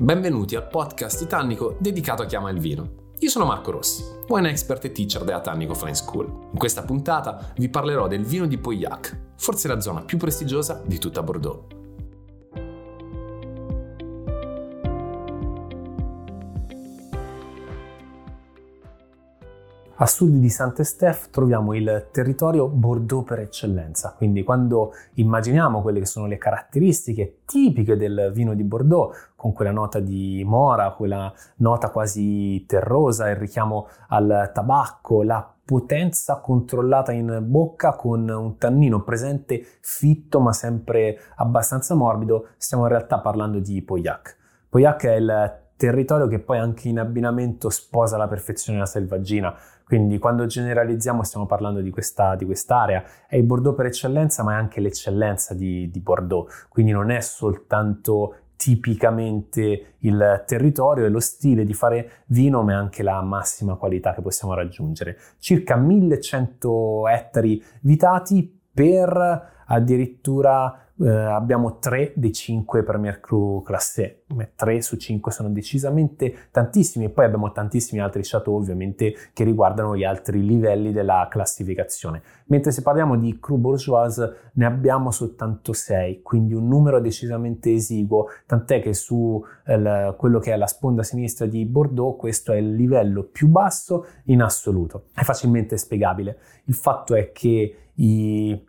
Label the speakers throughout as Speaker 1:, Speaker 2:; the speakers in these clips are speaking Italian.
Speaker 1: Benvenuti al podcast Itannico dedicato a chi ama il vino. Io sono Marco Rossi, wine expert e teacher della Tannico Fine School. In questa puntata vi parlerò del vino di Pauillac, forse la zona più prestigiosa di tutta Bordeaux.
Speaker 2: A sud di Saint-Estèphe troviamo il territorio Bordeaux per eccellenza, quindi quando immaginiamo quelle che sono le caratteristiche tipiche del vino di Bordeaux, con quella nota di mora, quella nota quasi terrosa, il richiamo al tabacco, la potenza controllata in bocca con un tannino presente fitto ma sempre abbastanza morbido, stiamo in realtà parlando di Pauillac. Pauillac è il territorio che poi anche in abbinamento sposa alla perfezione la selvaggina. Quindi quando generalizziamo stiamo parlando di, questa, di quest'area. È il Bordeaux per eccellenza, ma è anche l'eccellenza di, di Bordeaux. Quindi non è soltanto tipicamente il territorio e lo stile di fare vino, ma è anche la massima qualità che possiamo raggiungere. Circa 1100 ettari vitati per addirittura eh, abbiamo 3 dei 5 Premier Cru classe 3 su 5 sono decisamente tantissimi e poi abbiamo tantissimi altri chateau ovviamente che riguardano gli altri livelli della classificazione. Mentre se parliamo di Cru Bourgeoise ne abbiamo soltanto 6, quindi un numero decisamente esiguo, tant'è che su eh, quello che è la sponda sinistra di Bordeaux questo è il livello più basso in assoluto. È facilmente spiegabile. Il fatto è che i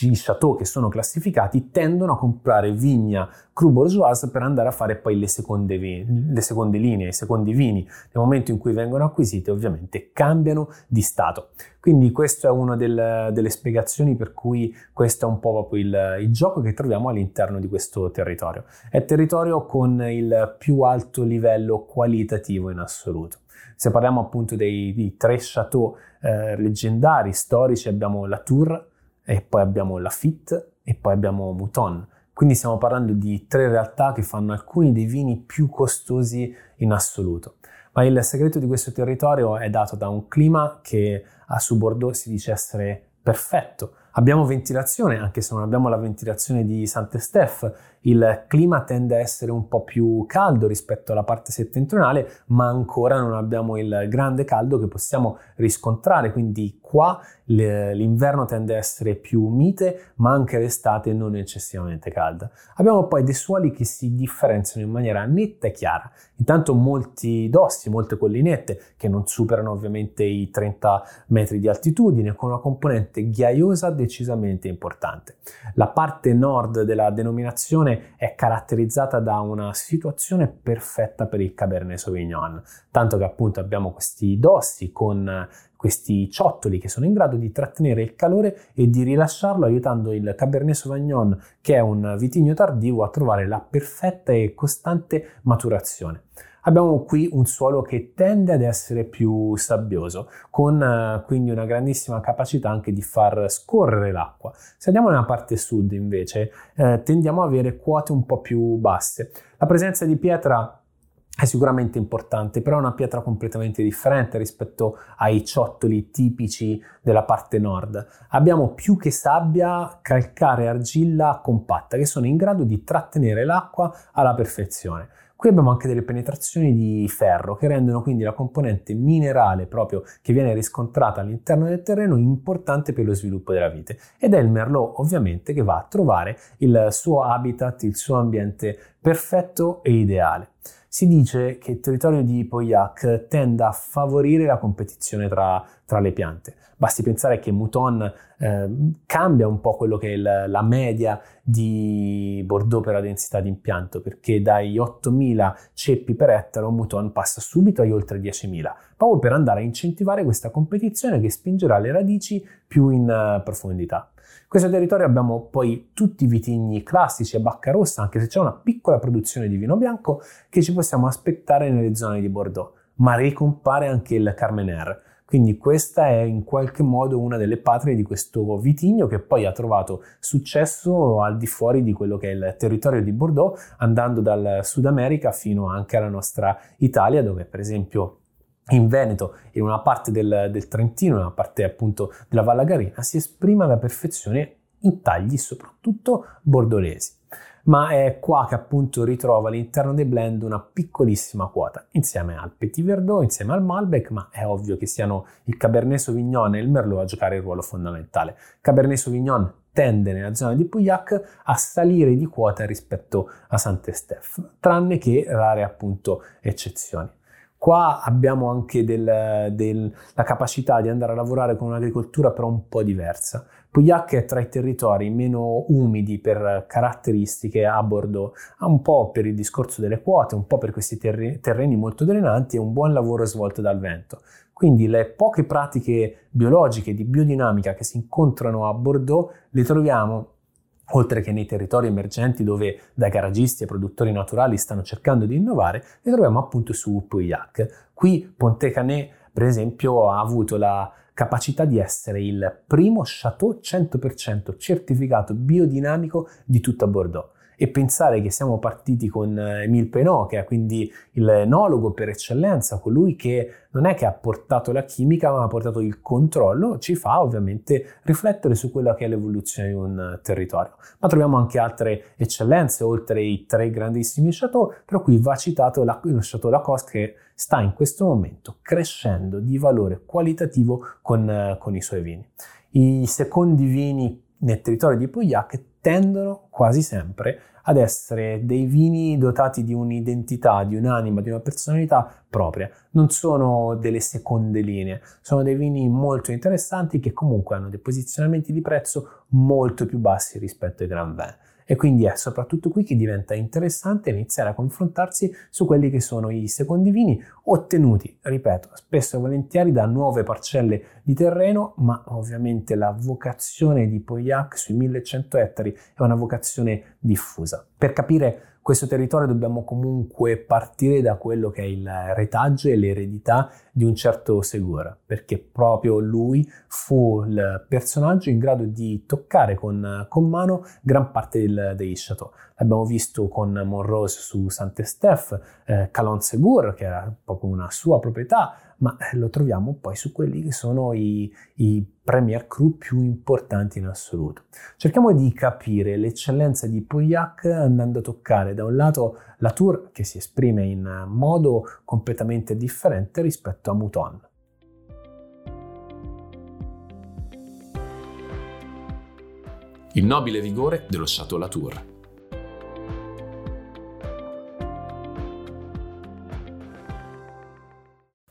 Speaker 2: i chateau che sono classificati tendono a comprare vigna cru bourgeoise per andare a fare poi le seconde, le seconde linee, i secondi vini. Nel momento in cui vengono acquisiti ovviamente cambiano di stato. Quindi questa è una del, delle spiegazioni per cui questo è un po' proprio il, il gioco che troviamo all'interno di questo territorio. È territorio con il più alto livello qualitativo in assoluto. Se parliamo appunto dei, dei tre chateau eh, leggendari, storici, abbiamo la Tour, e poi abbiamo la FIT e poi abbiamo Mouton. Quindi stiamo parlando di tre realtà che fanno alcuni dei vini più costosi in assoluto. Ma il segreto di questo territorio è dato da un clima che a su Bordeaux si dice essere perfetto. Abbiamo ventilazione, anche se non abbiamo la ventilazione di Saint-Estèphe, il clima tende a essere un po' più caldo rispetto alla parte settentrionale, ma ancora non abbiamo il grande caldo che possiamo riscontrare, quindi qua l'inverno tende a essere più mite, ma anche l'estate non eccessivamente calda. Abbiamo poi dei suoli che si differenziano in maniera netta e chiara. Intanto molti dossi, molte collinette che non superano ovviamente i 30 metri di altitudine, con una componente ghiaiosa decisamente importante. La parte nord della denominazione è caratterizzata da una situazione perfetta per il Cabernet Sauvignon, tanto che appunto abbiamo questi dossi con questi ciottoli che sono in grado di trattenere il calore e di rilasciarlo aiutando il Cabernet Sauvignon, che è un vitigno tardivo, a trovare la perfetta e costante maturazione. Abbiamo qui un suolo che tende ad essere più sabbioso, con eh, quindi una grandissima capacità anche di far scorrere l'acqua. Se andiamo nella parte sud invece eh, tendiamo ad avere quote un po' più basse. La presenza di pietra è sicuramente importante, però è una pietra completamente differente rispetto ai ciottoli tipici della parte nord. Abbiamo più che sabbia, calcare argilla compatta che sono in grado di trattenere l'acqua alla perfezione. Qui abbiamo anche delle penetrazioni di ferro che rendono quindi la componente minerale proprio che viene riscontrata all'interno del terreno importante per lo sviluppo della vite ed è il merlot ovviamente che va a trovare il suo habitat, il suo ambiente perfetto e ideale si dice che il territorio di Pauillac tenda a favorire la competizione tra, tra le piante. Basti pensare che Mouton eh, cambia un po' quello che è il, la media di Bordeaux per la densità di impianto, perché dai 8.000 ceppi per ettaro Mouton passa subito agli oltre 10.000, proprio per andare a incentivare questa competizione che spingerà le radici più in uh, profondità. In questo territorio abbiamo poi tutti i vitigni classici a bacca rossa, anche se c'è una piccola produzione di vino bianco che ci possiamo aspettare nelle zone di Bordeaux, ma ricompare anche il Carmener. Quindi questa è in qualche modo una delle patrie di questo vitigno che poi ha trovato successo al di fuori di quello che è il territorio di Bordeaux, andando dal Sud America fino anche alla nostra Italia, dove per esempio in Veneto, in una parte del, del Trentino, in una parte appunto della Vallagarina, si esprime alla perfezione in tagli soprattutto bordolesi. Ma è qua che appunto ritrova all'interno dei blend una piccolissima quota, insieme al Petit Verdot, insieme al Malbec, ma è ovvio che siano il Cabernet Sauvignon e il Merlot a giocare il ruolo fondamentale. Cabernet Sauvignon tende nella zona di Pauillac a salire di quota rispetto a Saint-Estèphe, tranne che rare appunto eccezioni. Qua abbiamo anche del, del, la capacità di andare a lavorare con un'agricoltura però un po' diversa. Pauillac è tra i territori meno umidi per caratteristiche a Bordeaux, un po' per il discorso delle quote, un po' per questi terreni, molto drenanti e un buon lavoro svolto dal vento. Quindi le poche pratiche biologiche di biodinamica che si incontrano a Bordeaux le troviamo oltre che nei territori emergenti dove da garagisti e produttori naturali stanno cercando di innovare, le troviamo appunto su Pauillac. Qui Ponte Canet, per esempio, ha avuto la capacità di essere il primo chateau 100% certificato biodinamico di tutta Bordeaux e pensare che siamo partiti con Emile Penot, che è quindi l'enologo per eccellenza, colui che non è che ha portato la chimica, ma ha portato il controllo, ci fa ovviamente riflettere su quella che è l'evoluzione di un territorio. Ma troviamo anche altre eccellenze, oltre i tre grandissimi chateau, tra cui va citato la, lo Chateau Lacoste che sta in questo momento crescendo di valore qualitativo con, con i suoi vini. I secondi vini nel territorio di Pauillac tendono quasi sempre ad essere dei vini dotati di un'identità, di un'anima, di una personalità propria. Non sono delle seconde linee, sono dei vini molto interessanti che comunque hanno dei posizionamenti di prezzo molto più bassi rispetto ai Grand Vin. E quindi è soprattutto qui che diventa interessante iniziare a confrontarsi su quelli che sono i secondi vini ottenuti, ripeto, spesso e volentieri da nuove parcelle di terreno, ma ovviamente la vocazione di Pauillac sui 1100 ettari è una vocazione diffusa. Per capire questo territorio dobbiamo comunque partire da quello che è il retaggio e l'eredità di un certo Segura, perché proprio lui fu il personaggio in grado di toccare con, con mano gran parte del, dei chateau. L'abbiamo visto con Monrose su Saint-Estèphe, eh, Calon Segur, che era proprio una sua proprietà, ma eh, lo troviamo poi su quelli che sono i, i Premier Cru più importanti in assoluto. Cerchiamo di capire l'eccellenza di Pauillac andando a toccare da un lato la Tour che si esprime in modo completamente differente rispetto a Mouton.
Speaker 1: Il nobile vigore dello Chateau Latour.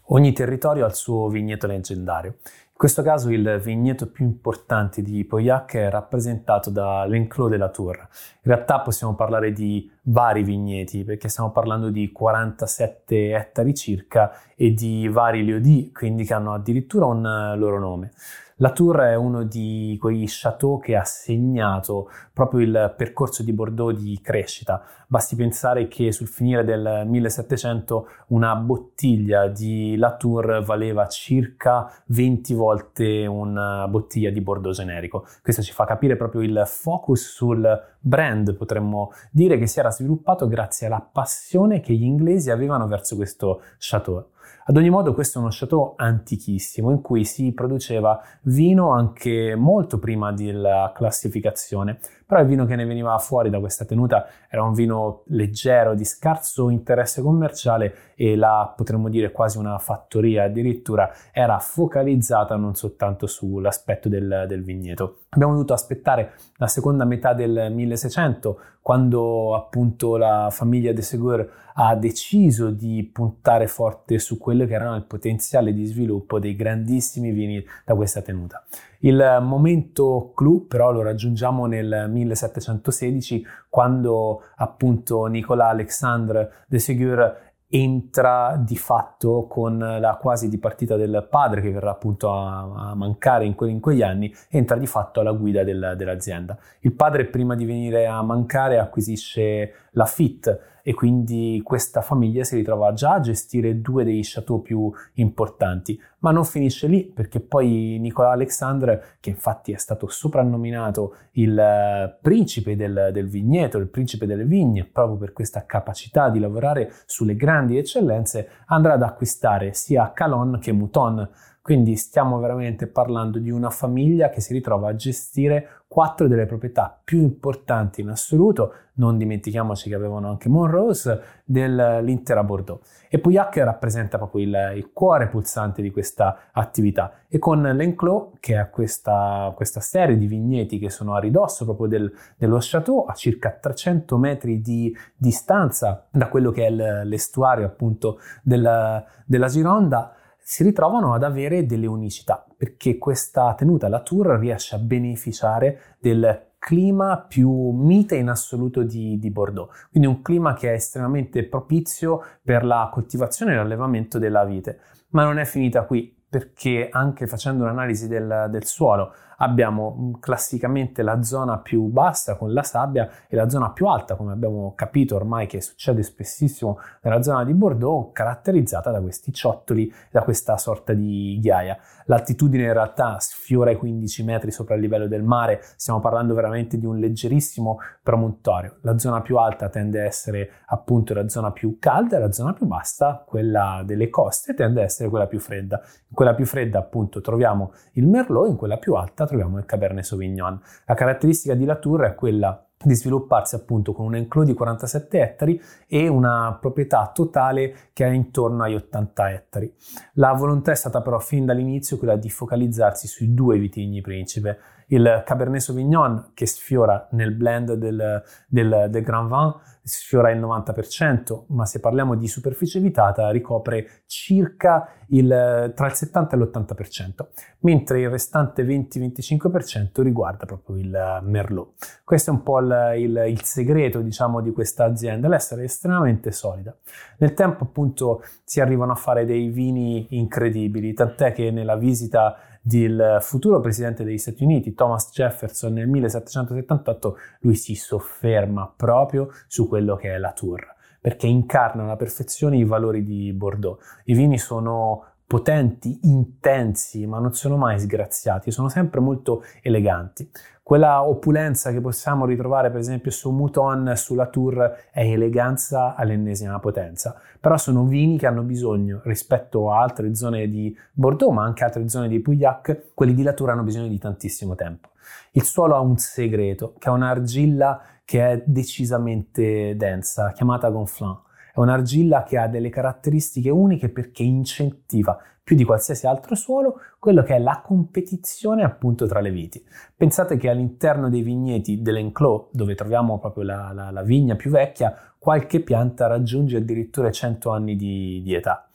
Speaker 2: Ogni territorio ha il suo vigneto leggendario. In questo caso il vigneto più importante di Pauillac è rappresentato da l'Enclos de la Tour. In realtà possiamo parlare di vari vigneti perché stiamo parlando di 47 ettari circa e di vari liodi, quindi che hanno addirittura un loro nome. La Tour è uno di quei chateau che ha segnato proprio il percorso di Bordeaux di crescita. Basti pensare che sul finire del 1700 una bottiglia di La Tour valeva circa 20 volte una bottiglia di Bordeaux generico. Questo ci fa capire proprio il focus sul brand, potremmo dire, che si era sviluppato grazie alla passione che gli inglesi avevano verso questo chateau. Ad ogni modo questo è uno chateau antichissimo in cui si produceva vino anche molto prima della classificazione, però il vino che ne veniva fuori da questa tenuta era un vino leggero, di scarso interesse commerciale e la potremmo dire quasi una fattoria addirittura era focalizzata non soltanto sull'aspetto del, del vigneto. Abbiamo dovuto aspettare la seconda metà del 1600 quando appunto la famiglia de Segur ha deciso di puntare forte su quello che era il potenziale di sviluppo dei grandissimi vini da questa tenuta. Il momento clou però lo raggiungiamo nel 1716 quando appunto Nicolas Alexandre de Ségur entra di fatto con la quasi dipartita del padre che verrà appunto a, a mancare in, que- in, quegli anni, entra di fatto alla guida del, dell'azienda. Il padre prima di venire a mancare acquisisce la FIT e quindi questa famiglia si ritrova già a gestire due dei chateau più importanti, ma non finisce lì perché poi Nicolas Alexandre, che infatti è stato soprannominato il eh, principe del, del vigneto, il principe delle vigne, proprio per questa capacità di lavorare sulle grandi eccellenze, andrà ad acquistare sia Calon che Mouton Quindi stiamo veramente parlando di una famiglia che si ritrova a gestire quattro delle proprietà più importanti in assoluto, non dimentichiamoci che avevano anche Monrose, dell'intera Bordeaux. E Pouillac rappresenta proprio il, il, cuore pulsante di questa attività. E con l'Enclos, che ha questa, questa, serie di vigneti che sono a ridosso proprio del, dello chateau, a circa 300 metri di distanza da quello che è l'estuario appunto della, della Gironda, si ritrovano ad avere delle unicità, perché questa tenuta, la Tour, riesce a beneficiare del clima più mite in assoluto di, di, Bordeaux, quindi un clima che è estremamente propizio per la coltivazione e l'allevamento della vite. Ma non è finita qui, perché anche facendo un'analisi del, del suolo abbiamo mm, classicamente la zona più bassa con la sabbia e la zona più alta, come abbiamo capito ormai che succede spessissimo nella zona di Bordeaux, caratterizzata da questi ciottoli, da questa sorta di ghiaia. L'altitudine in realtà sfiora i 15 metri sopra il livello del mare, stiamo parlando veramente di un leggerissimo promontorio. La zona più alta tende a essere appunto la zona più calda e la zona più bassa, quella delle coste, tende a essere quella più fredda. In quella più fredda appunto troviamo il Merlot, in quella più alta troviamo il Cabernet Sauvignon. La caratteristica di Latour è quella di svilupparsi appunto con un enclos di 47 ettari e una proprietà totale che è intorno agli 80 ettari. La volontà è stata però fin dall'inizio quella di focalizzarsi sui due vitigni principe, il Cabernet Sauvignon che sfiora nel blend del, del, del Grand Vin sfiora il 90%, ma se parliamo di superficie evitata ricopre circa il, tra il 70 e l'80%, mentre il restante 20-25% riguarda proprio il Merlot. Questo è un po' il, il, il segreto, diciamo, di questa azienda, l'essere estremamente solida. Nel tempo, appunto, si arrivano a fare dei vini incredibili, tant'è che nella visita del futuro presidente degli Stati Uniti, Thomas Jefferson, nel 1778, lui si sofferma proprio su quello che è la Tour, perché incarna alla perfezione i valori di Bordeaux. I vini sono potenti, intensi, ma non sono mai sgraziati, sono sempre molto eleganti. Quella opulenza che possiamo ritrovare per esempio su Mouton, sulla Tour, è eleganza all'ennesima potenza, però sono vini che hanno bisogno, rispetto a altre zone di Bordeaux, ma anche altre zone di Pouillac, quelli di Latour hanno bisogno di tantissimo tempo. Il suolo ha un segreto, che è un'argilla che è decisamente densa, chiamata gonflant. È un'argilla che ha delle caratteristiche uniche perché incentiva più di qualsiasi altro suolo quello che è la competizione appunto tra le viti. Pensate che all'interno dei vigneti dell'Enclos, dove troviamo proprio la, la, la vigna più vecchia, qualche pianta raggiunge addirittura 100 anni di, di età.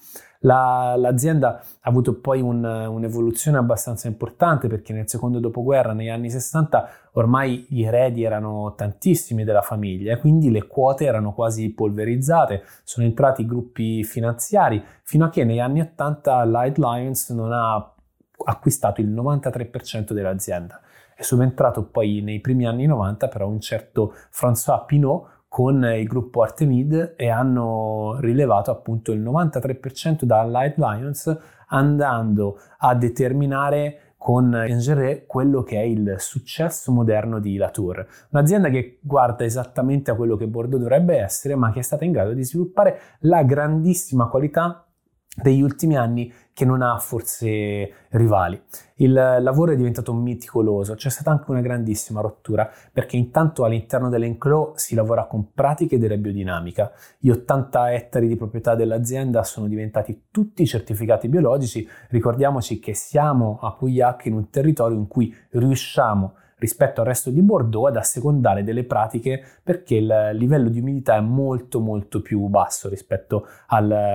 Speaker 2: La, l'azienda ha avuto poi un, un'evoluzione abbastanza importante perché nel secondo dopoguerra, negli anni 60, ormai gli eredi erano tantissimi della famiglia quindi le quote erano quasi polverizzate, sono entrati gruppi finanziari fino a che negli anni 80 Light Lions non ha acquistato il 93% dell'azienda. È subentrato poi nei primi anni 90 però un certo François Pinot con il gruppo Artemid e hanno rilevato appunto il 93% da Light Lions andando a determinare con Engeré quello che è il successo moderno di Latour, un'azienda che guarda esattamente a quello che Bordeaux dovrebbe essere, ma che è stata in grado di sviluppare la grandissima qualità degli ultimi anni che non ha forse rivali. Il lavoro è diventato meticoloso, c'è stata anche una grandissima rottura perché intanto all'interno dell'Enclos si lavora con pratiche della biodinamica. Gli 80 ettari di proprietà dell'azienda sono diventati tutti certificati biologici. Ricordiamoci che siamo a Pouillac in un territorio in cui riusciamo rispetto al resto di Bordeaux ad assecondare delle pratiche perché il livello di umidità è molto molto più basso rispetto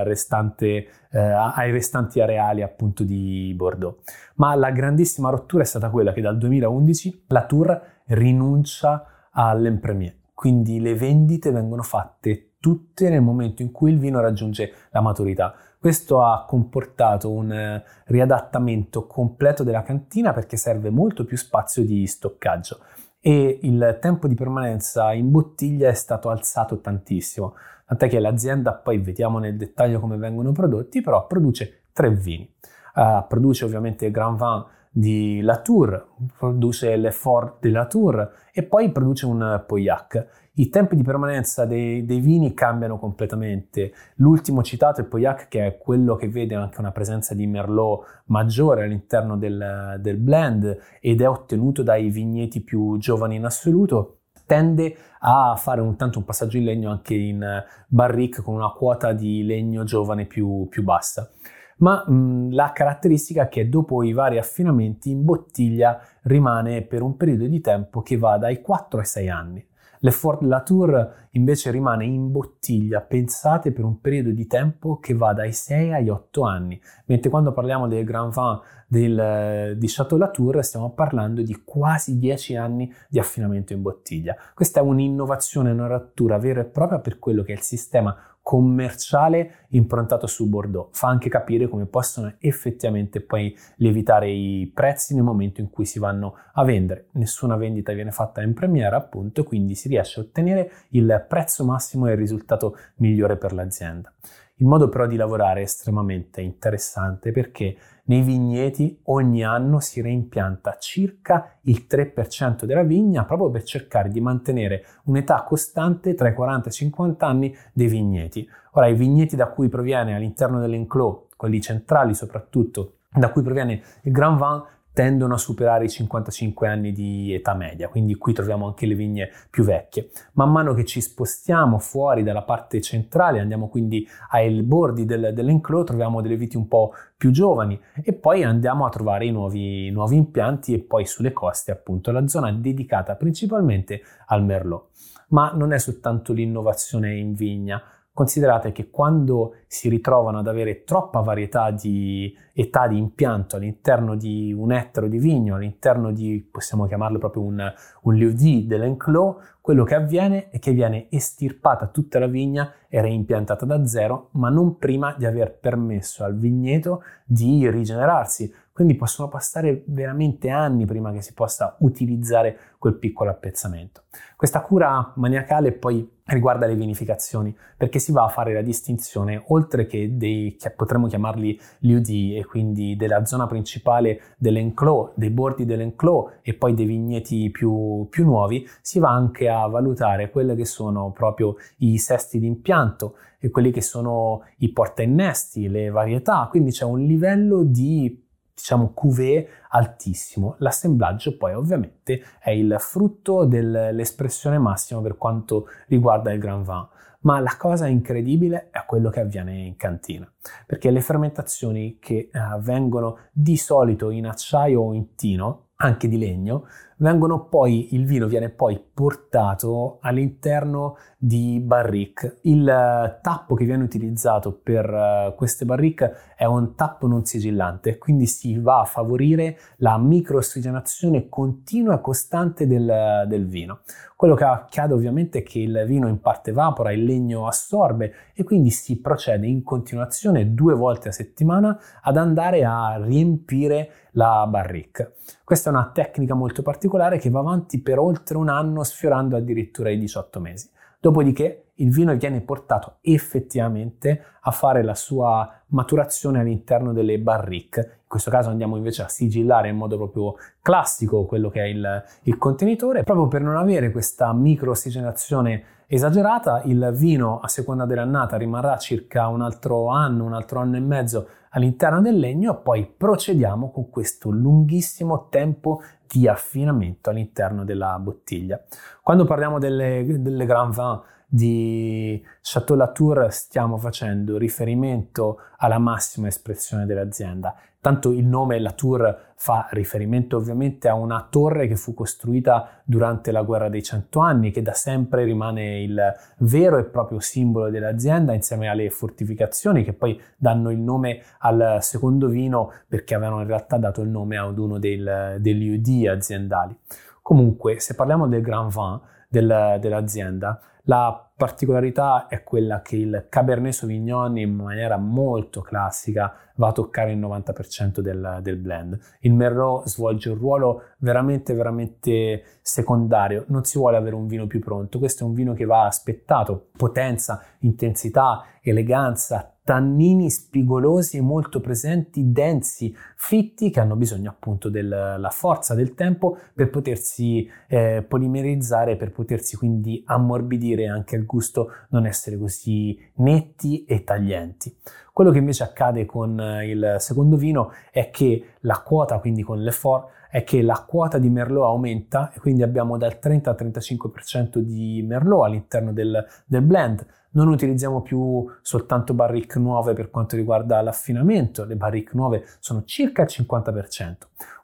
Speaker 2: restante, eh, ai restanti areali appunto di Bordeaux. Ma la grandissima rottura è stata quella che dal 2011 la Tour rinuncia all'Empremier, quindi le vendite vengono fatte tutte nel momento in cui il vino raggiunge la maturità. Questo ha comportato un eh, riadattamento completo della cantina perché serve molto più spazio di stoccaggio e il tempo di permanenza in bottiglia è stato alzato tantissimo, tant'è che l'azienda, poi vediamo nel dettaglio come vengono prodotti, però produce tre vini. Uh, produce ovviamente Grand Vin di Latour, produce l'Effort de Latour e poi produce un Pauillac. i tempi di permanenza dei, dei, vini cambiano completamente. L'ultimo citato è Pauillac, che è quello che vede anche una presenza di Merlot maggiore all'interno del, del blend ed è ottenuto dai vigneti più giovani in assoluto tende a fare un, tanto un passaggio in legno anche in barrique con una quota di legno giovane più, più bassa ma mh, la caratteristica è che dopo i vari affinamenti in bottiglia rimane per un periodo di tempo che va dai 4 ai 6 anni. L'Effort Latour invece rimane in bottiglia, pensate, per un periodo di tempo che va dai 6 agli 8 anni, mentre quando parliamo del Grand Vin del, di Chateau Latour stiamo parlando di quasi 10 anni di affinamento in bottiglia. Questa è un'innovazione, una rattura vera e propria per quello che è il sistema commerciale improntato su Bordeaux. Fa anche capire come possono effettivamente poi lievitare i prezzi nel momento in cui si vanno a vendere. Nessuna vendita viene fatta in premiera, appunto, quindi si riesce a ottenere il prezzo massimo e il risultato migliore per l'azienda. Il modo però di lavorare è estremamente interessante perché nei vigneti ogni anno si reimpianta circa il 3% della vigna proprio per cercare di mantenere un'età costante tra i 40 e i 50 anni dei vigneti. Ora, i vigneti da cui proviene all'interno dell'enclos, quelli centrali soprattutto, da cui proviene il Grand Vin, tendono a superare i 55 anni di età media, quindi qui troviamo anche le vigne più vecchie. Man mano che ci spostiamo fuori dalla parte centrale, andiamo quindi ai bordi del, dell'enclos, troviamo delle viti un po' più giovani e poi andiamo a trovare i nuovi, nuovi impianti e poi sulle coste appunto la zona dedicata principalmente al merlot. Ma non è soltanto l'innovazione in vigna, Considerate che quando si ritrovano ad avere troppa varietà di età di impianto all'interno di un ettaro di vigno, all'interno di, possiamo chiamarlo proprio un, un lieu dell'enclos, quello che avviene è che viene estirpata tutta la vigna e reimpiantata da zero, ma non prima di aver permesso al vigneto di rigenerarsi. Quindi possono passare veramente anni prima che si possa utilizzare quel piccolo appezzamento. Questa cura maniacale poi riguarda le vinificazioni, perché si va a fare la distinzione, oltre che dei, che potremmo chiamarli liud e quindi della zona principale dell'enclos, dei bordi dell'enclos e poi dei vigneti più, più nuovi, si va anche a valutare quelli che sono proprio i sesti d'impianto e quelli che sono i porta innesti, le varietà, quindi c'è un livello di diciamo cuvée altissimo. L'assemblaggio poi ovviamente è il frutto dell'espressione massima per quanto riguarda il Grand Vin. Ma la cosa incredibile è quello che avviene in cantina, perché le fermentazioni che eh, avvengono di solito in acciaio o in tino anche di legno, vengono poi, il vino viene poi portato all'interno di barrique. Il eh, tappo che viene utilizzato per uh, queste barrique è un tappo non sigillante, quindi si va a favorire la microossigenazione continua e costante del, del vino. Quello che accade ovviamente è che il vino in parte evapora, il legno assorbe e quindi si procede in continuazione due volte a settimana ad andare a riempire la barrique. Questa è una tecnica molto particolare che va avanti per oltre un anno sfiorando addirittura i 18 mesi. Dopodiché il vino viene portato effettivamente a fare la sua maturazione all'interno delle barrique. In questo caso andiamo invece a sigillare in modo proprio classico quello che è il, il contenitore, proprio per non avere questa micro ossigenazione esagerata. Il vino a seconda dell'annata rimarrà circa un altro anno, un altro anno e mezzo all'interno del legno poi procediamo con questo lunghissimo tempo di affinamento all'interno della bottiglia. Quando parliamo delle, delle Grand Vin di Chateau Latour stiamo facendo riferimento alla massima espressione dell'azienda. Tanto il nome Latour fa riferimento ovviamente a una torre che fu costruita durante la guerra dei cento anni, che da sempre rimane il vero e proprio simbolo dell'azienda, insieme alle fortificazioni che poi danno il nome al secondo vino perché avevano in realtà dato il nome ad uno del, degli UD aziendali. Comunque, se parliamo del Grand Vin del, dell'azienda, la particolarità è quella che il Cabernet Sauvignon in maniera molto classica va a toccare il 90% del, del, blend. Il Merlot svolge un ruolo veramente, veramente secondario. Non si vuole avere un vino più pronto. Questo è un vino che va aspettato. Potenza, intensità, eleganza, tannini spigolosi molto presenti, densi, fitti, che hanno bisogno appunto della forza del tempo per potersi eh, polimerizzare, per potersi quindi ammorbidire anche al gusto non essere così netti e taglienti. Quello che invece accade con il secondo vino è che la quota, quindi con l'effort, è che la quota di Merlot aumenta e quindi abbiamo dal 30 al 35% di Merlot all'interno del, del blend non utilizziamo più soltanto barrique nuove per quanto riguarda l'affinamento, le barrique nuove sono circa il 50%.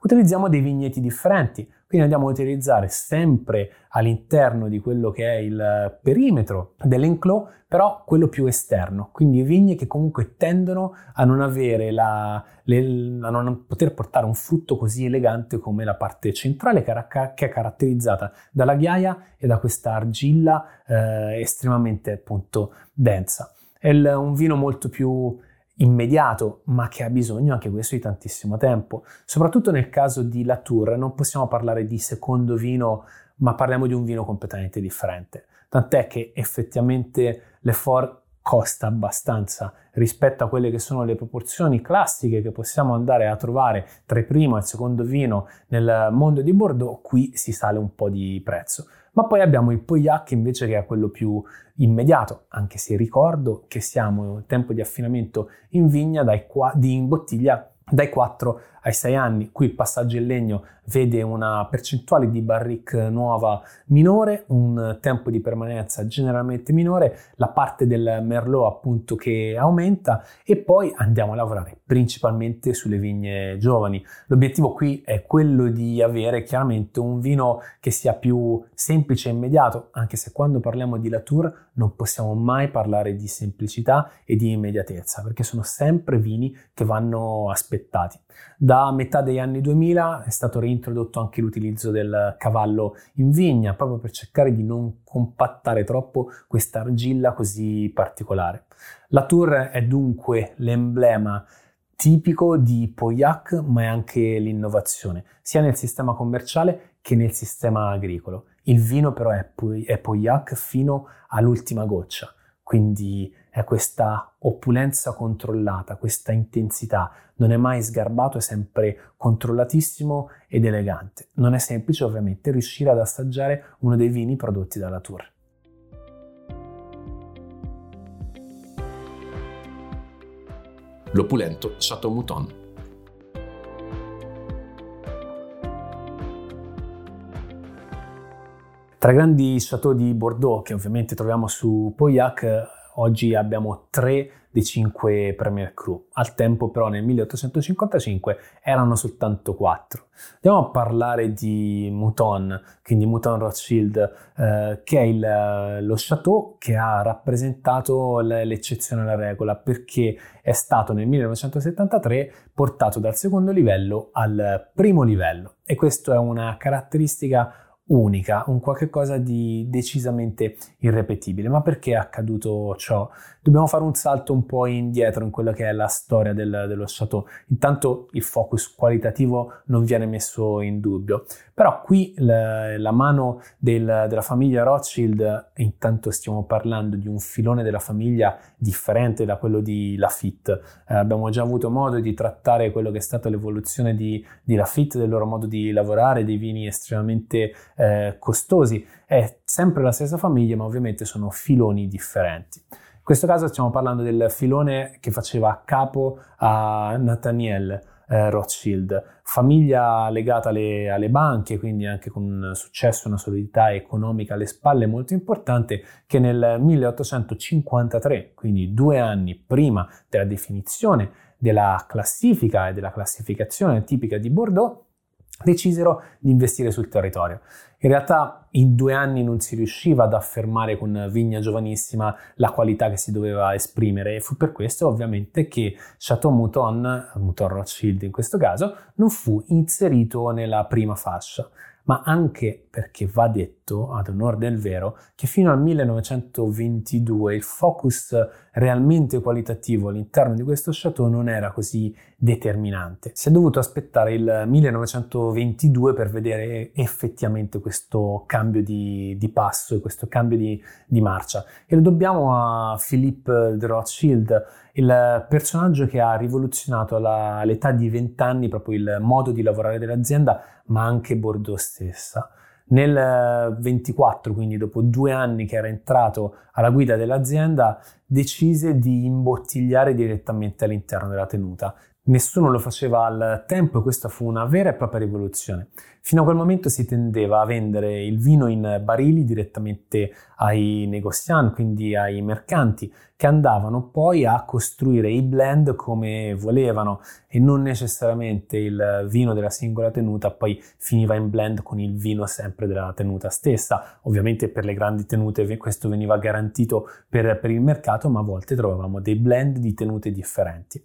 Speaker 2: Utilizziamo dei vigneti differenti, quindi andiamo a utilizzare sempre all'interno di quello che è il perimetro dell'enclos, però quello più esterno, quindi vigne che comunque tendono a non avere la, le, a non poter portare un frutto così elegante come la parte centrale che è caratterizzata dalla ghiaia e da questa argilla eh, estremamente appunto densa. È un vino molto più immediato, ma che ha bisogno anche questo di tantissimo tempo. Soprattutto nel caso di Latour non possiamo parlare di secondo vino, ma parliamo di un vino completamente differente. Tant'è che effettivamente l'effort costa abbastanza rispetto a quelle che sono le proporzioni classiche che possiamo andare a trovare tra il primo e il secondo vino nel mondo di Bordeaux, qui si sale un po' di prezzo. Ma poi abbiamo il Pauillac invece che è quello più immediato, anche se ricordo che siamo in tempo di affinamento in vigna, dai di in bottiglia dai 4 ai 6 anni. Qui il passaggio in legno vede una percentuale di barrique nuova minore, un tempo di permanenza generalmente minore, la parte del merlot appunto che aumenta e poi andiamo a lavorare principalmente sulle vigne giovani. L'obiettivo qui è quello di avere chiaramente un vino che sia più semplice e immediato, anche se quando parliamo di Latour non possiamo mai parlare di semplicità e di immediatezza, perché sono sempre vini che vanno aspettati. Da metà degli anni 2000 è stato reintrodotto anche l'utilizzo del cavallo in vigna, proprio per cercare di non compattare troppo questa argilla così particolare. La Tour è dunque l'emblema tipico di Pauillac, ma è anche l'innovazione, sia nel sistema commerciale che nel sistema agricolo. Il vino però è, Pauillac fino all'ultima goccia, quindi è questa opulenza controllata, questa intensità, non è mai sgarbato, è sempre controllatissimo ed elegante. Non è semplice ovviamente riuscire ad assaggiare uno dei vini prodotti dalla Tour.
Speaker 1: L'opulento Chateau Mouton.
Speaker 2: Tra i grandi chateau di Bordeaux che ovviamente troviamo su Pauillac Oggi abbiamo tre dei cinque Premier Crew. Al tempo però nel 1855 erano soltanto quattro. Andiamo a parlare di Mouton, quindi Mouton Rothschild, eh, che è il, lo chateau che ha rappresentato l'eccezione alla regola perché è stato nel 1973 portato dal secondo livello al primo livello e questa è una caratteristica unica, un qualche cosa di decisamente irrepetibile. Ma perché è accaduto ciò? Dobbiamo fare un salto un po' indietro in quella che è la storia del, dello Chateau. Intanto il focus qualitativo non viene messo in dubbio, però qui la, la mano del, della famiglia Rothschild, intanto stiamo parlando di un filone della famiglia differente da quello di Lafitte. Eh, abbiamo già avuto modo di trattare quello che è stata l'evoluzione di, di Lafitte, del loro modo di lavorare, dei vini estremamente eh, costosi. È sempre la stessa famiglia, ma ovviamente sono filoni differenti. In questo caso stiamo parlando del filone che faceva capo a Nathaniel eh, Rothschild, famiglia legata alle, alle, banche, quindi anche con un successo, una solidità economica alle spalle molto importante, che nel 1853, quindi due anni prima della definizione della classifica e della classificazione tipica di Bordeaux, decisero di investire sul territorio. In realtà in due anni non si riusciva ad affermare con Vigna Giovanissima la qualità che si doveva esprimere e fu per questo ovviamente che Chateau Mouton, Mouton Rothschild in questo caso, non fu inserito nella prima fascia, ma anche perché va detto, ad onore del vero, che fino al 1922 il focus realmente qualitativo all'interno di questo chateau non era così determinante. Si è dovuto aspettare il 1922 per vedere effettivamente questo cambio di, di passo e questo cambio di, di marcia. E lo dobbiamo a Philippe de Rothschild, il personaggio che ha rivoluzionato alla, all'età di 20 anni proprio il modo di lavorare dell'azienda, ma anche Bordeaux stessa. Nel 24, quindi dopo due anni che era entrato alla guida dell'azienda, decise di imbottigliare direttamente all'interno della tenuta Nessuno lo faceva al tempo e questa fu una vera e propria rivoluzione. Fino a quel momento si tendeva a vendere il vino in barili direttamente ai negozianti, quindi ai mercanti, che andavano poi a costruire i blend come volevano e non necessariamente il vino della singola tenuta poi finiva in blend con il vino sempre della tenuta stessa. Ovviamente per le grandi tenute questo veniva garantito per, per il mercato, ma a volte trovavamo dei blend di tenute differenti.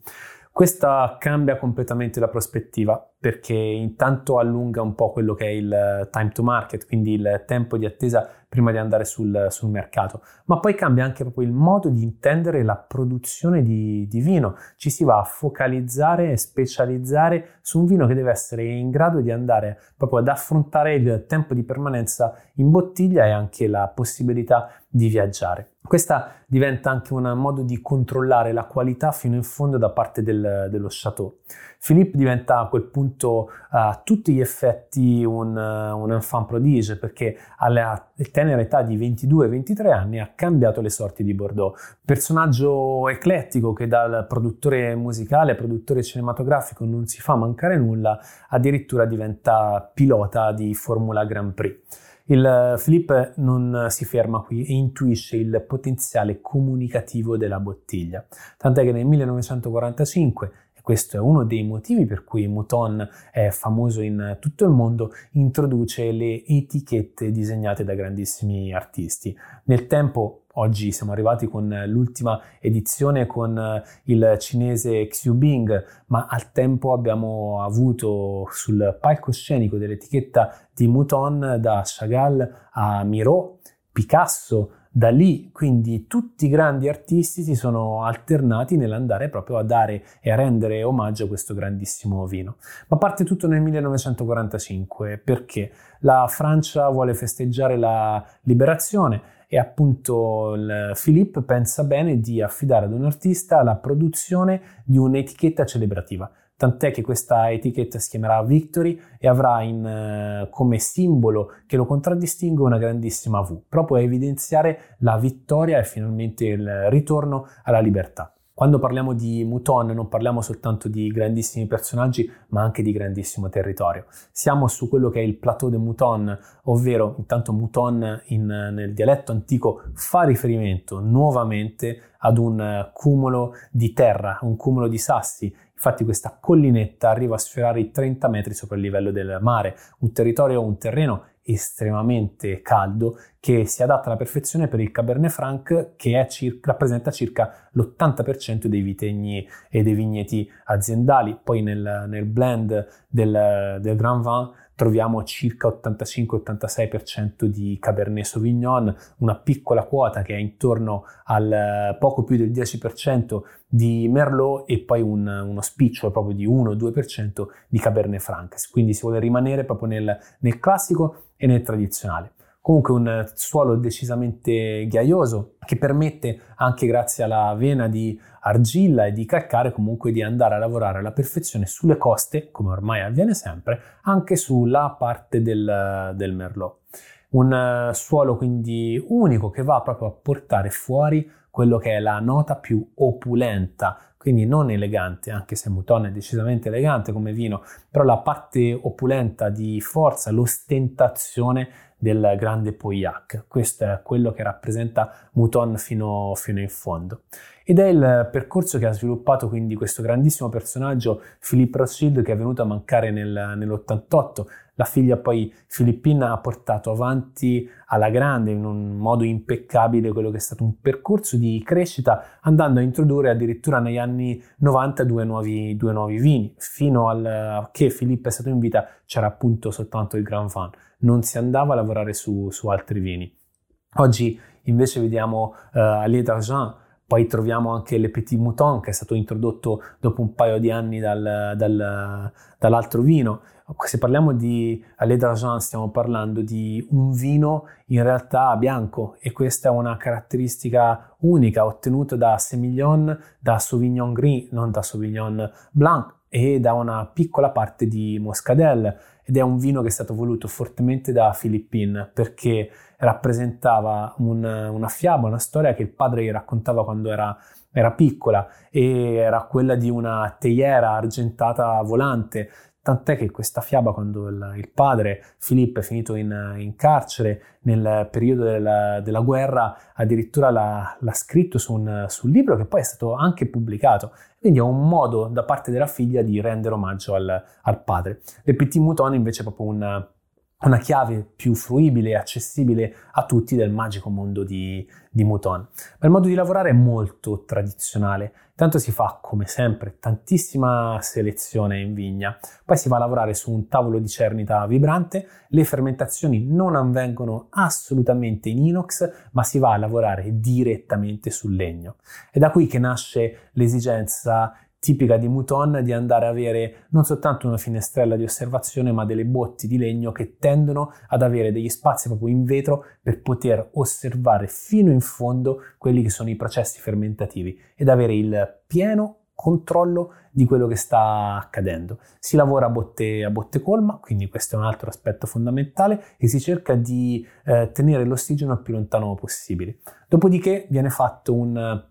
Speaker 2: Questa cambia completamente la prospettiva perché intanto allunga un po' quello che è il time to market, quindi il tempo di attesa prima di andare sul, sul mercato, ma poi cambia anche proprio il modo di intendere la produzione di, di vino. Ci si va a focalizzare e specializzare su un vino che deve essere in grado di andare proprio ad affrontare il tempo di permanenza in bottiglia e anche la possibilità di viaggiare. Questa diventa anche un modo di controllare la qualità fino in fondo da parte del, dello chateau. Philippe diventa a quel punto a tutti gli effetti un, un enfant prodige perché alla tenera età di 22-23 anni ha cambiato le sorti di Bordeaux. Personaggio eclettico che dal produttore musicale produttore cinematografico non si fa mancare nulla, addirittura diventa pilota di Formula Grand Prix. Il Philippe non si ferma qui e intuisce il potenziale comunicativo della bottiglia, tant'è che nel 1945 e questo è uno dei motivi per cui Mouton è famoso in tutto il mondo, introduce le etichette disegnate da grandissimi artisti. Nel tempo Oggi siamo arrivati con l'ultima edizione con eh, il cinese Xiu Bing, ma al tempo abbiamo avuto sul palcoscenico dell'etichetta di Mouton da Chagall a Miro, Picasso, da lì quindi tutti i grandi artisti si sono alternati nell'andare proprio a dare e a rendere omaggio a questo grandissimo vino. Ma parte tutto nel 1945 perché la Francia vuole festeggiare la liberazione e appunto il Philippe pensa bene di affidare ad un artista la produzione di un'etichetta celebrativa. Tant'è che questa etichetta si chiamerà Victory e avrà in, uh, come simbolo che lo contraddistingue una grandissima V, proprio a evidenziare la vittoria e finalmente il ritorno alla libertà. Quando parliamo di Mouton non parliamo soltanto di grandissimi personaggi, ma anche di grandissimo territorio. Siamo su quello che è il plateau de Mouton, ovvero intanto Mouton in, nel dialetto antico fa riferimento nuovamente ad un cumulo di terra, un cumulo di sassi. Infatti questa collinetta arriva a sfiorare i 30 metri sopra il livello del mare, un territorio, un terreno estremamente caldo che si adatta alla perfezione per il Cabernet Franc che circa, rappresenta circa l'80% dei vitegni e dei vigneti aziendali. Poi nel, nel blend del, del Grand Vin troviamo circa 85-86% di Cabernet Sauvignon, una piccola quota che è intorno al poco più del 10% di Merlot e poi un, uno spicciolo proprio di 1-2% di Cabernet Franc. Quindi si vuole rimanere proprio nel, nel classico e nel tradizionale. Comunque un suolo decisamente ghiaioso che permette anche grazie alla vena di argilla e di calcare comunque di andare a lavorare alla perfezione sulle coste, come ormai avviene sempre, anche sulla parte del, del Merlot. Un suolo quindi unico che va proprio a portare fuori quello che è la nota più opulenta, quindi non elegante, anche se Mouton è decisamente elegante come vino, però la parte opulenta di forza, l'ostentazione del grande Pauillac. Questo è quello che rappresenta Mouton fino, fino, in fondo. Ed è il percorso che ha sviluppato quindi questo grandissimo personaggio, Philippe Rothschild, che è venuto a mancare nel, nell'88. La figlia poi Filippina ha portato avanti alla grande in un modo impeccabile quello che è stato un percorso di crescita andando a introdurre addirittura negli anni 90 due nuovi, due nuovi vini. Fino a che Filippo è stato in vita c'era appunto soltanto il Grand Van, non si andava a lavorare su, su altri vini. Oggi invece vediamo uh, Allier d'Argent poi troviamo anche Le Petit Mouton che è stato introdotto dopo un paio di anni dal, dal, dall'altro vino. Se parliamo di Allée d'Argent stiamo parlando di un vino in realtà bianco e questa è una caratteristica unica ottenuta da Semillon, da Sauvignon Gris, non da Sauvignon Blanc e da una piccola parte di Moscadelle ed è un vino che è stato voluto fortemente da Philippine perché rappresentava un, una fiaba, una storia che il padre gli raccontava quando era, era piccola e era quella di una teiera argentata volante Tant'è che questa fiaba, quando il, padre Filippo è finito in, in carcere nel periodo della, della guerra, addirittura l'ha, l'ha scritto su un, su libro che poi è stato anche pubblicato. Quindi è un modo da parte della figlia di rendere omaggio al, al padre. Le Petit Mouton invece è proprio un una chiave più fruibile e accessibile a tutti del magico mondo di, di Mouton. Ma il modo di lavorare è molto tradizionale, tanto si fa come sempre tantissima selezione in vigna, poi si va a lavorare su un tavolo di cernita vibrante, le fermentazioni non avvengono assolutamente in inox, ma si va a lavorare direttamente sul legno. È da qui che nasce l'esigenza tipica di Mouton di andare a avere non soltanto una finestrella di osservazione, ma delle botti di legno che tendono ad avere degli spazi proprio in vetro per poter osservare fino in fondo quelli che sono i processi fermentativi ed avere il pieno controllo di quello che sta accadendo. Si lavora a botte, a botte colma, quindi questo è un altro aspetto fondamentale, e si cerca di eh, tenere l'ossigeno il più lontano possibile. Dopodiché viene fatto un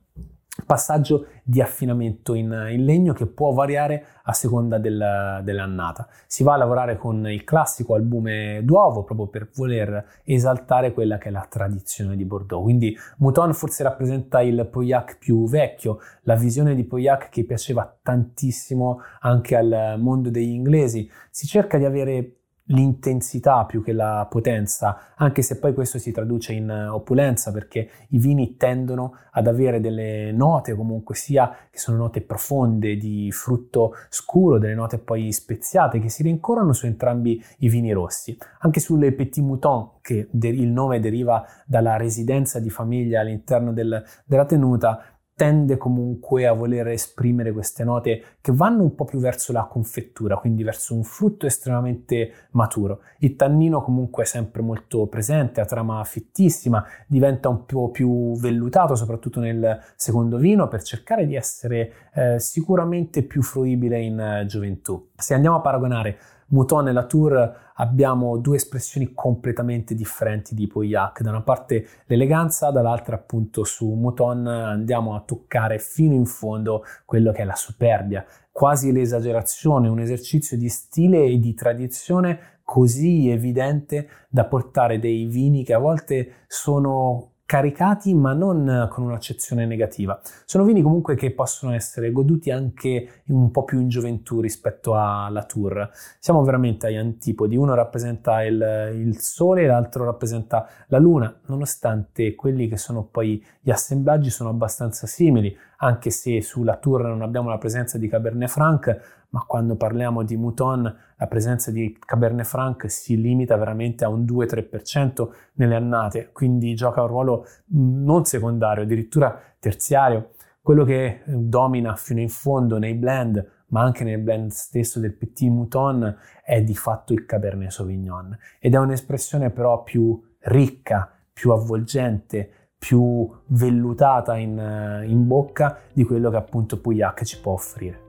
Speaker 2: passaggio di affinamento in, in, legno che può variare a seconda del, dell'annata. Si va a lavorare con il classico albume d'uovo proprio per voler esaltare quella che è la tradizione di Bordeaux. Quindi Mouton forse rappresenta il Pauillac più vecchio, la visione di Pauillac che piaceva tantissimo anche al mondo degli inglesi. Si cerca di avere l'intensità più che la potenza, anche se poi questo si traduce in opulenza perché i vini tendono ad avere delle note comunque sia che sono note profonde di frutto scuro, delle note poi speziate che si rincorrono su entrambi i vini rossi. Anche sulle Petit Mouton, che il nome deriva dalla residenza di famiglia all'interno del, della tenuta, tende comunque a voler esprimere queste note che vanno un po' più verso la confettura, quindi verso un frutto estremamente maturo. Il tannino comunque è sempre molto presente, a trama fittissima, diventa un po' più vellutato, soprattutto nel secondo vino, per cercare di essere eh, sicuramente più fruibile in eh, gioventù. Se andiamo a paragonare Mouton e Latour abbiamo due espressioni completamente differenti di Pauillac. Da una parte l'eleganza, dall'altra appunto su Mouton andiamo a toccare fino in fondo quello che è la superbia, quasi l'esagerazione, un esercizio di stile e di tradizione così evidente da portare dei vini che a volte sono caricati ma non con un'accezione negativa. Sono vini comunque che possono essere goduti anche un po' più in gioventù rispetto alla tour. Siamo veramente agli antipodi, uno rappresenta il, il sole, l'altro rappresenta la luna, nonostante quelli che sono poi gli assemblaggi sono abbastanza simili, anche se sulla tour non abbiamo la presenza di Cabernet Franc, ma quando parliamo di Mouton la presenza di Cabernet Franc si limita veramente a un 2-3% nelle annate, quindi gioca un ruolo non secondario, addirittura terziario. Quello che domina fino in fondo nei blend, ma anche nel blend stesso del Petit Mouton, è di fatto il Cabernet Sauvignon ed è un'espressione però più ricca, più avvolgente, più vellutata in, in bocca di quello che appunto Pouillac ci può offrire.